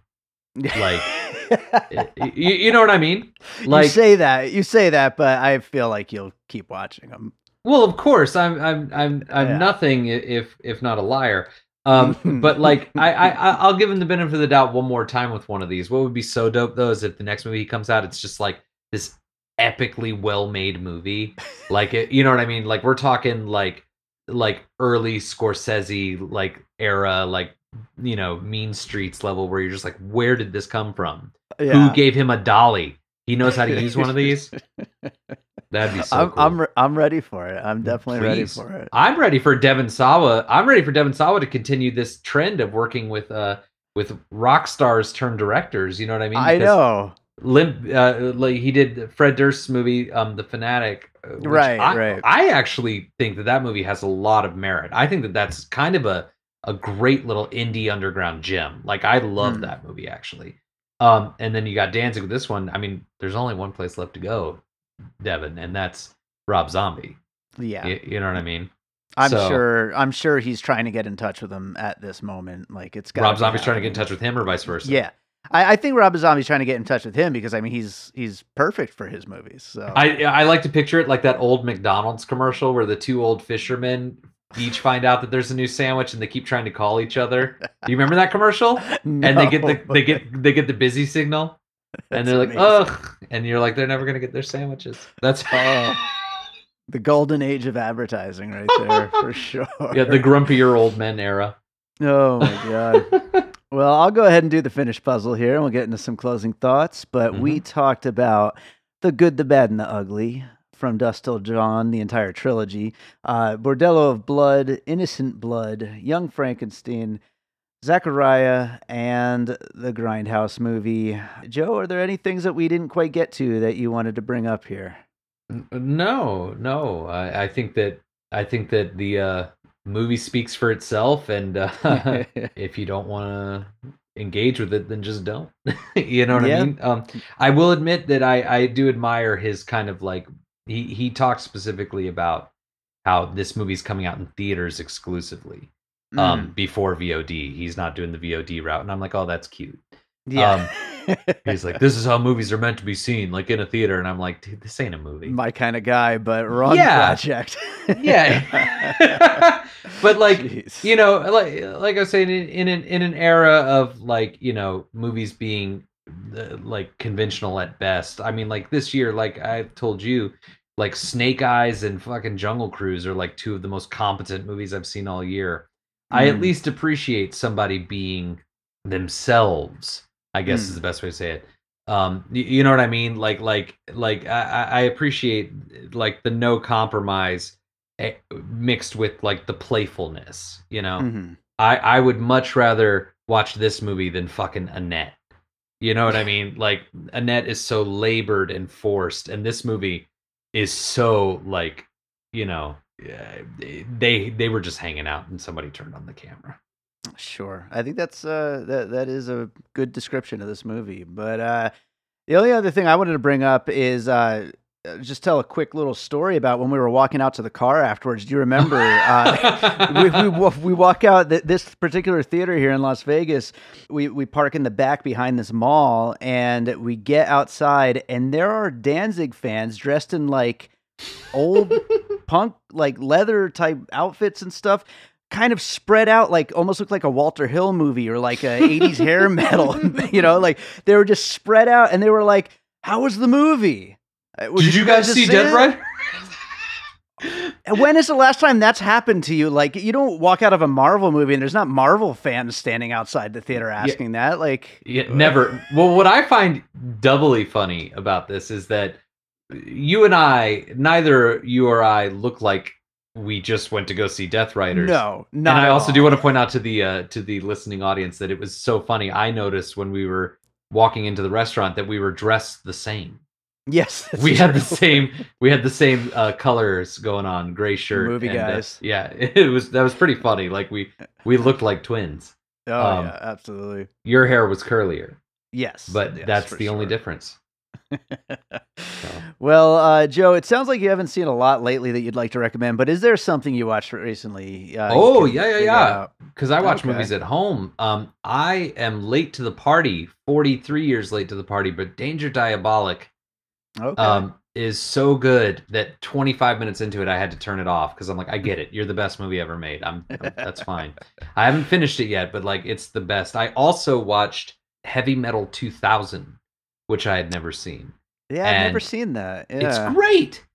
[SPEAKER 2] Like, eh, you, you know what I mean?
[SPEAKER 1] Like you say that, you say that, but I feel like you'll keep watching them.
[SPEAKER 2] Well, of course, I'm I'm I'm I'm
[SPEAKER 1] Yeah.
[SPEAKER 2] nothing if if not a liar. Um, but like I, I I'll give him the benefit of the doubt one more time with one of these. What would be so dope though is if the next movie he comes out, it's just like this epically well made movie. Like it, you know what I mean? Like we're talking like like early Scorsese like era, like you know Mean Streets level, where you're just like, where did this come from?
[SPEAKER 1] Yeah.
[SPEAKER 2] Who gave him a dolly? He knows how to use one of these. That'd be so
[SPEAKER 1] I'm
[SPEAKER 2] cool.
[SPEAKER 1] I'm re- I'm ready for it. I'm definitely ready for it.
[SPEAKER 2] I'm ready for Devon Sawa. I'm ready for Devon Sawa to continue this trend of working with uh with rock stars turned directors. You know what I mean?
[SPEAKER 1] I know.
[SPEAKER 2] Limp, uh, like he did Fred Durst's movie, um, The Fanatic. uh,
[SPEAKER 1] Right,
[SPEAKER 2] I,
[SPEAKER 1] right.
[SPEAKER 2] I actually think that that movie has a lot of merit. I think that that's kind of a a great little indie underground gem. Like I love
[SPEAKER 1] Hmm.
[SPEAKER 2] that movie actually. Um, and then you got Danzig with this one. I mean, there's only one place left to go, Devon, and that's Rob Zombie.
[SPEAKER 1] Yeah.
[SPEAKER 2] You, you know what I mean?
[SPEAKER 1] I'm
[SPEAKER 2] So-
[SPEAKER 1] sure. I'm sure he's trying to get in touch with him at this moment. Like it's
[SPEAKER 2] Rob Zombie's trying to get in touch with him, or vice versa.
[SPEAKER 1] Yeah, I, I think Rob Zombie's trying to get in touch with him because I mean he's he's perfect for his movies. So
[SPEAKER 2] I I like to picture it like that old McDonald's commercial where the two old fishermen each find out that there's a new sandwich and they keep trying to call each other. Do you remember that commercial? And they get the they get they get the busy signal and they're like, ugh, and you're like, they're never gonna get their sandwiches. That's
[SPEAKER 1] Oh. the golden age of advertising right there for sure.
[SPEAKER 2] yeah, the grumpier old men era.
[SPEAKER 1] oh my god. Well, I'll go ahead and do the finished puzzle here, and we'll get into some closing thoughts. But we
[SPEAKER 2] Mm-hmm.
[SPEAKER 1] talked about the good, the bad, and the ugly from Dusk Till Dawn, the entire trilogy. Uh, Bordello of Blood, Innocent Blood, Young Frankenstein, Zachariah, and the Grindhouse movie. Joe, are there any things that we didn't quite get to that you wanted to bring up here?
[SPEAKER 2] No, no. I, I think that I think that the uh, movie speaks for itself, and uh, if you don't want to engage with it, then just don't. you know what
[SPEAKER 1] Yeah.
[SPEAKER 2] I mean? Um, I will admit that I I do admire his kind of like he he talks specifically about how this movie's coming out in theaters exclusively um
[SPEAKER 1] Mm,
[SPEAKER 2] before VOD. He's not doing the VOD route, and I'm like, oh, that's cute.
[SPEAKER 1] yeah.
[SPEAKER 2] He's like, this is how movies are meant to be seen, like in a theater, and I'm like, dude, this ain't a movie.
[SPEAKER 1] my kind of guy, but wrong
[SPEAKER 2] Yeah.
[SPEAKER 1] project.
[SPEAKER 2] yeah, but like
[SPEAKER 1] Jeez.
[SPEAKER 2] you know like like i was saying in, in an in an era of like you know movies being uh, like conventional at best i mean like this year like i told you like snake eyes and fucking jungle cruise are like two of the most competent movies i've seen all year i at
[SPEAKER 1] Mm.
[SPEAKER 2] least appreciate somebody being themselves i guess
[SPEAKER 1] Mm.
[SPEAKER 2] is the best way to say it um y- you know what i mean like like like i i appreciate like the no compromise eh, mixed with like the playfulness you know
[SPEAKER 1] Mhm.
[SPEAKER 2] i i would much rather watch this movie than fucking annette you know what i mean like annette is so labored and forced and this movie is so like you know eh, they they were just hanging out and somebody turned on the camera
[SPEAKER 1] Sure. I think that's uh that that is a good description of this movie. But uh the only other thing I wanted to bring up is uh uh, just tell a quick little story about when we were walking out to the car afterwards. Do you remember? Uh, we, we we walk out th- this particular theater here in Las Vegas. We we park in the back behind this mall, and we get outside, and there are Danzig fans dressed in like old punk like leather type outfits and stuff kind of spread out like almost looked like a Walter Hill movie or like a 80s hair metal you know like they were just spread out and they were like how was the movie Uh,
[SPEAKER 2] did you guys
[SPEAKER 1] just
[SPEAKER 2] see
[SPEAKER 1] see
[SPEAKER 2] dead
[SPEAKER 1] it?
[SPEAKER 2] rider
[SPEAKER 1] when is the last time that's happened to you like you don't walk out of a Marvel movie and there's not Marvel fans standing outside the theater asking that like
[SPEAKER 2] Yeah, never. Well, what I find doubly funny about this is that you and I, neither you or I, look like we just went to go see Death Riders.
[SPEAKER 1] no not.
[SPEAKER 2] and
[SPEAKER 1] I
[SPEAKER 2] also
[SPEAKER 1] all.
[SPEAKER 2] do want to point out to the uh, to the listening audience that it was so funny. I noticed when we were walking into the restaurant that we were dressed the same.
[SPEAKER 1] yes
[SPEAKER 2] we had the same we had the same uh, colors going on, gray shirt.
[SPEAKER 1] Movie
[SPEAKER 2] and, uh,
[SPEAKER 1] guys.
[SPEAKER 2] yeah, it was that was pretty funny. Like we we looked like twins.
[SPEAKER 1] oh
[SPEAKER 2] um,
[SPEAKER 1] yeah absolutely
[SPEAKER 2] Your hair was curlier,
[SPEAKER 1] yes
[SPEAKER 2] but
[SPEAKER 1] yes,
[SPEAKER 2] that's the only difference.
[SPEAKER 1] well, uh, Joe, it sounds like you haven't seen a lot lately that you'd like to recommend, but is there something you watched recently? Uh,
[SPEAKER 2] Oh, yeah, yeah, yeah. because I watch
[SPEAKER 1] Okay.
[SPEAKER 2] movies at home. Um, I am late to the party, 43 years late to the party, but Danger Diabolik
[SPEAKER 1] Okay.
[SPEAKER 2] um, is so good that 25 minutes into it, I had to turn it off because I'm like, I get it. You're the best movie ever made. I'm, I'm- that's fine. I haven't finished it yet, but like, it's the best. I also watched Heavy Metal 2000, which I had never seen.
[SPEAKER 1] yeah, I've never seen that. Yeah.
[SPEAKER 2] It's great.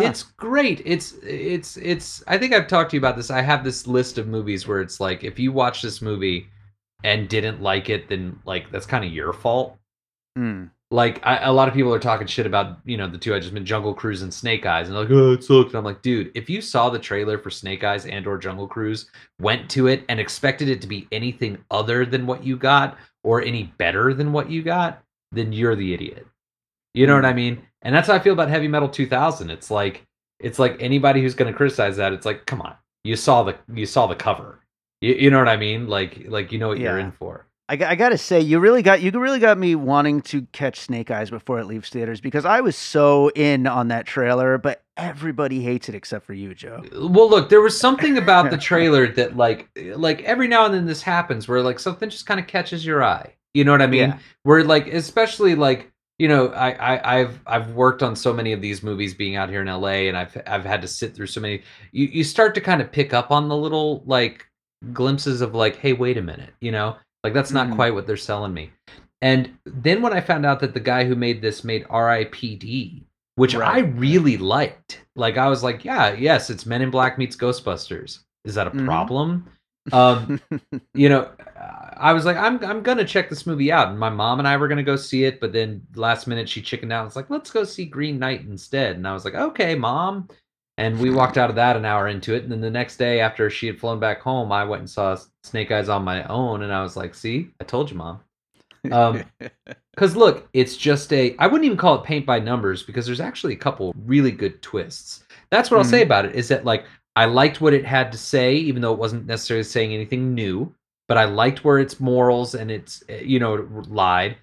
[SPEAKER 1] Huh.
[SPEAKER 2] It's great. It's it's it's I think I've talked to you about this. I have this list of movies where it's like if you watch this movie and didn't like it then like that's kind of your fault.
[SPEAKER 1] Mm.
[SPEAKER 2] like I, a lot of people are talking shit about you know the two I just mentioned, Jungle Cruise and Snake Eyes, and they're like, oh, it sucked. And I'm like, dude, if you saw the trailer for Snake Eyes and or Jungle Cruise, went to it and expected it to be anything other than what you got or any better than what you got, then you're the idiot. You know what I
[SPEAKER 1] Mm.
[SPEAKER 2] mean? And that's how I feel about Heavy Metal 2000. It's like it's like anybody who's going to criticize that, it's like, come on, you saw the you saw the cover. You, you know what I mean? Like like you know what you're in for.
[SPEAKER 1] I, I gotta say, you really got you really got me wanting to catch Snake Eyes before it leaves theaters because I was so in on that trailer, but everybody hates it except for you, Joe.
[SPEAKER 2] Well, look, there was something about the trailer that like like every now and then this happens where like something just kind of catches your eye. You know what I mean?
[SPEAKER 1] Yeah.
[SPEAKER 2] Where like especially like you know I, I I've I've worked on so many of these movies being out here in LA and I've I've had to sit through so many you you start to kind of pick up on the little like glimpses of like hey wait a minute you know like that's not
[SPEAKER 1] Mhm.
[SPEAKER 2] quite what they're selling me. And then when I found out that the guy who made this made R.I.P.D. which I
[SPEAKER 1] Right, right.
[SPEAKER 2] really liked. Like I was like, yeah, yes, it's Men in Black meets Ghostbusters. Is that a
[SPEAKER 1] Mhm.
[SPEAKER 2] problem? Um, you know, I was like, I'm I'm gonna check this movie out, and my mom and I were gonna go see it, but then last minute she chickened out. It's like, let's go see Green Knight instead, and I was like, okay, mom. And we walked out of that an hour into it, and then the next day after she had flown back home, I went and saw Snake Eyes on my own, and I was like, see, I told you, mom. Um, because look, it's just a. I wouldn't even call it paint by numbers because there's actually a couple really good twists. That's what I'll say about it. Is that like I liked what it had to say, even though it wasn't necessarily saying anything new. But I liked where its morals and its eh, you know lied.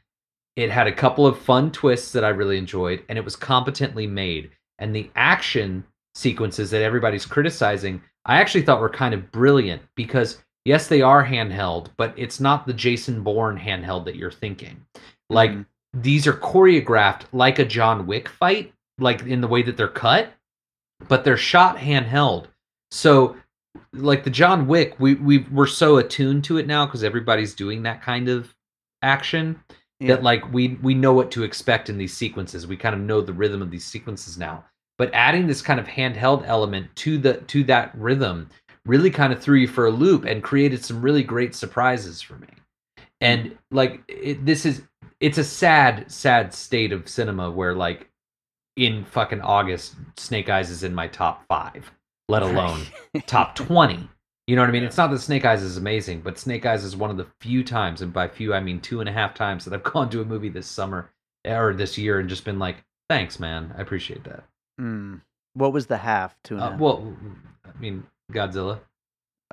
[SPEAKER 2] It had a couple of fun twists that I really enjoyed, and it was competently made. And the action sequences that everybody's criticizing, I actually thought were kind of brilliant because yes, they are handheld, but it's not the Jason Bourne handheld that you're thinking. Like
[SPEAKER 1] Mhm.
[SPEAKER 2] these are choreographed like a John Wick fight, like in the way that they're cut, but they're shot handheld. So like the John Wick, we we we're so attuned to it now because everybody's doing that kind of action
[SPEAKER 1] Yeah.
[SPEAKER 2] that like we we know what to expect in these sequences. We kind of know the rhythm of these sequences now. But adding this kind of handheld element to the to that rhythm really kind of threw you for a loop and created some really great surprises for me. And mm. like it, this is it's a sad sad state of cinema where like in fucking August Snake Eyes is in my top 5, let alone top 20. You know what I mean? It's not that Snake Eyes is amazing, but Snake Eyes is one of the few times, and by few I mean two and a half times that I've gone to a movie this summer or this year and just been like, "Thanks, man, I appreciate that."
[SPEAKER 1] Mm. What was the half? Two and a
[SPEAKER 2] Uh,
[SPEAKER 1] half?
[SPEAKER 2] well, I mean, Godzilla,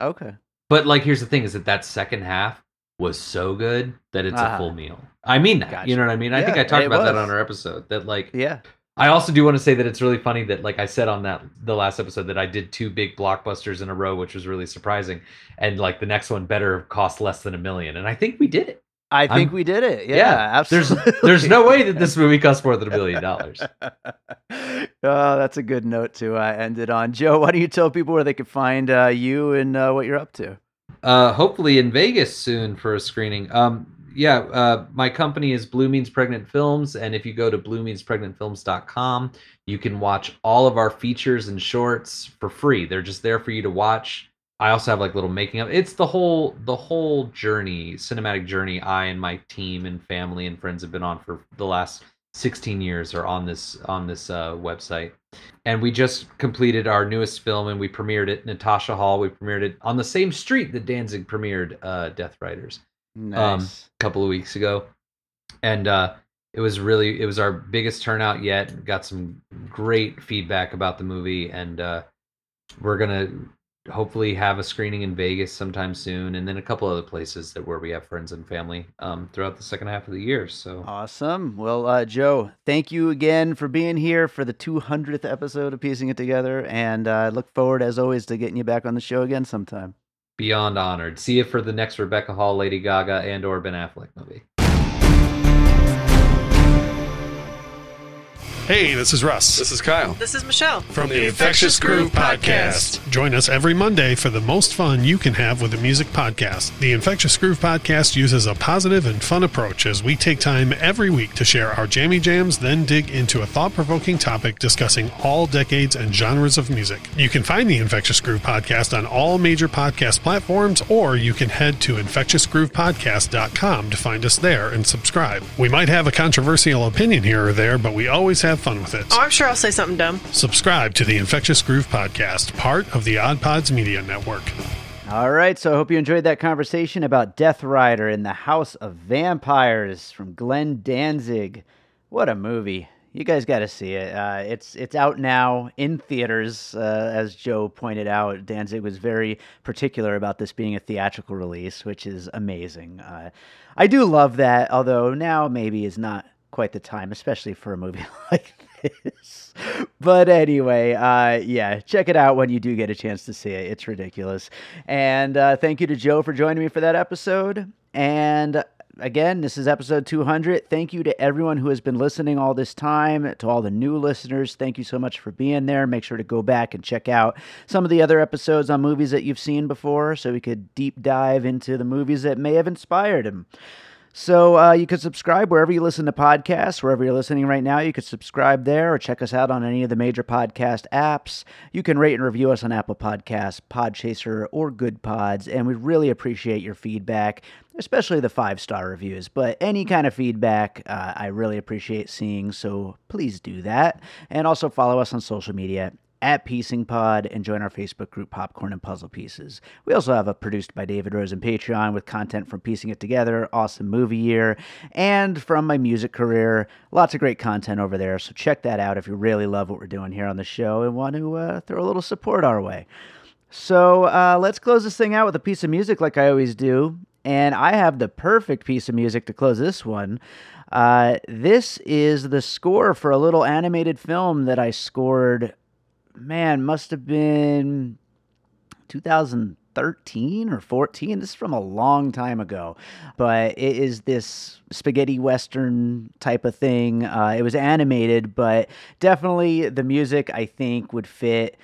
[SPEAKER 1] okay.
[SPEAKER 2] but like, here's the thing: is that that second half was so good that it's a
[SPEAKER 1] Uh-huh.
[SPEAKER 2] full meal. I mean that.
[SPEAKER 1] Gotcha.
[SPEAKER 2] You know what I mean? I think I talked about that on our episode. That like,
[SPEAKER 1] Yeah.
[SPEAKER 2] I also do want to say that it's really funny that, like I said on that the last episode, that I did two big blockbusters in a row, which was really surprising. And like the next one better cost less than a million, and I think we did it.
[SPEAKER 1] I think
[SPEAKER 2] I'm-
[SPEAKER 1] we did it. Yeah,
[SPEAKER 2] Yeah, There's
[SPEAKER 1] absolutely.
[SPEAKER 2] there's no way that this movie cost more than a million dollars.
[SPEAKER 1] oh, that's a good note to uh, end it on. Joe, why don't you tell people where they can find uh, you and uh, what you're up to?
[SPEAKER 2] Uh, hopefully in Vegas soon for a screening. Um, yeah, uh, my company is Blue Means Pregnant Films, and if you go to bluemeanspregnantfilms.com, you can watch all of our features and shorts for free. They're just there for you to watch. I also have like little making of. It's the whole the whole journey, cinematic journey. I and my team and family and friends have been on for the last 16 years are on this on this uh, website and we just completed our newest film and we premiered it natasha hall we premiered it on the same street that danzig premiered uh, death riders
[SPEAKER 1] Nice.
[SPEAKER 2] a couple of weeks ago and uh, it was really it was our biggest turnout yet got some great feedback about the movie and uh, we're gonna hopefully have a screening in vegas sometime soon and then a couple other places that where we have friends and family um, throughout the second half of the year so
[SPEAKER 1] Awesome. Well, uh, Joe, thank you again for being here for the 200th episode of Piecing It Together. And uh, I look forward, as always, to getting you back on the show again sometime.
[SPEAKER 2] Beyond honored. See you for the next rebecca hall lady gaga and or ben affleck movie
[SPEAKER 3] Hey, this is Russ
[SPEAKER 4] This is Kyle.
[SPEAKER 5] This is Michelle.
[SPEAKER 3] from the Infectious Groove Podcast. Join us every Monday for the most fun you can have with a music podcast. The Infectious Groove Podcast uses a positive and fun approach as we take time every week to share our jammy jams, then dig into a thought provoking topic discussing all decades and genres of music. You can find the Infectious Groove Podcast on all major podcast platforms, or you can head to infectiousgroovepodcast.com to find us there and subscribe. We might have a controversial opinion here or there, but we always have fun with it.
[SPEAKER 5] Oh, I'm sure I'll say something dumb.
[SPEAKER 3] Subscribe to the Infectious Groove Podcast, part of the Odd Pods Media Network.
[SPEAKER 1] All right, so I hope you enjoyed that conversation about Death Rider in the House of Vampires from Glenn Danzig. What a movie! You guys got to see it. Uh, it's it's out now in theaters. Uh, as Joe pointed out, Danzig was very particular about this being a theatrical release, which is amazing. Uh, I do love that, although now maybe is not quite the time, especially for a movie like this. But anyway, uh, yeah, check it out when you do get a chance to see it. It's ridiculous. And uh, thank you to Joe for joining me for that episode. And again, this is episode 200. Thank you to everyone who has been listening all this time. To all the new listeners, thank you so much for being there. Make sure to go back and check out some of the other episodes on movies that you've seen before so we could deep dive into the movies that may have inspired them. So uh, you could subscribe wherever you listen to podcasts, wherever you're listening right now. You could subscribe there or check us out on any of the major podcast apps. You can rate and review us on Apple Podcasts, Podchaser, or Goodpods, and we really appreciate your feedback, especially the five star reviews. But any kind of feedback, uh, I really appreciate seeing. So please do that, and also follow us on social media at Piecing Pod and join our Facebook group Popcorn and Puzzle Pieces. We also have a produced by David Rosen Patreon with content from Piecing It Together, Awesome Movie Year, and from my music career. Lots of great content over there, so check that out if you really love what we're doing here on the show and want to uh, throw a little support our way. So uh, let's close this thing out with a piece of music like I always do. And I have the perfect piece of music to close this one. Uh, this is the score for a little animated film that I scored man, must have been 2013 or 14. This is from a long time ago, but it is this spaghetti western type of thing. Uh, it was animated, but definitely the music I think would fit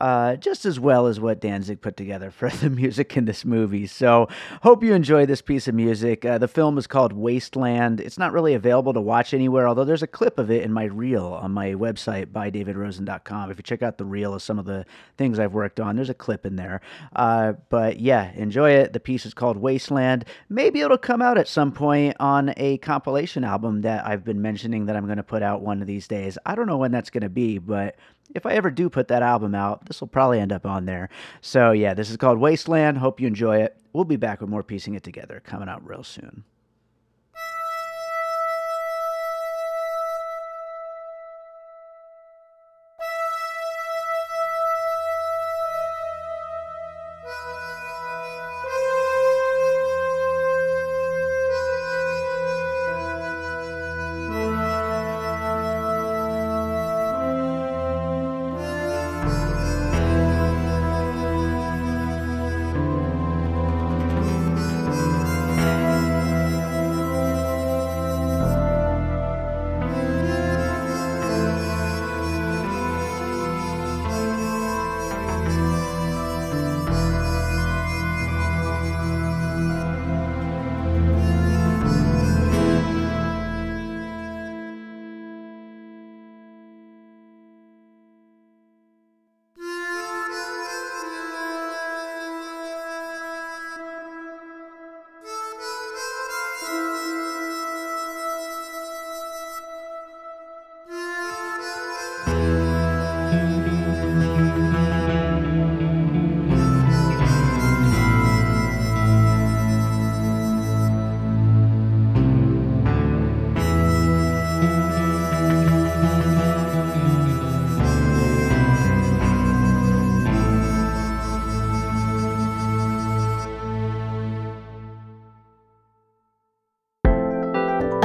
[SPEAKER 1] uh, just as well as what Danzig put together for the music in this movie. So, hope you enjoy this piece of music. Uh, the film is called Wasteland. It's not really available to watch anywhere, although there's a clip of it in my reel on my website, bydavidrosen.com. If you check out the reel of some of the things I've worked on, there's a clip in there. Uh, but yeah, enjoy it. The piece is called Wasteland. Maybe it'll come out at some point on a compilation album that I've been mentioning that I'm going to put out one of these days. I don't know when that's going to be, but if I ever do put that album out, this will probably end up on there. So, yeah, this is called Wasteland. Hope you enjoy it. We'll be back with more Piecing It Together coming out real soon.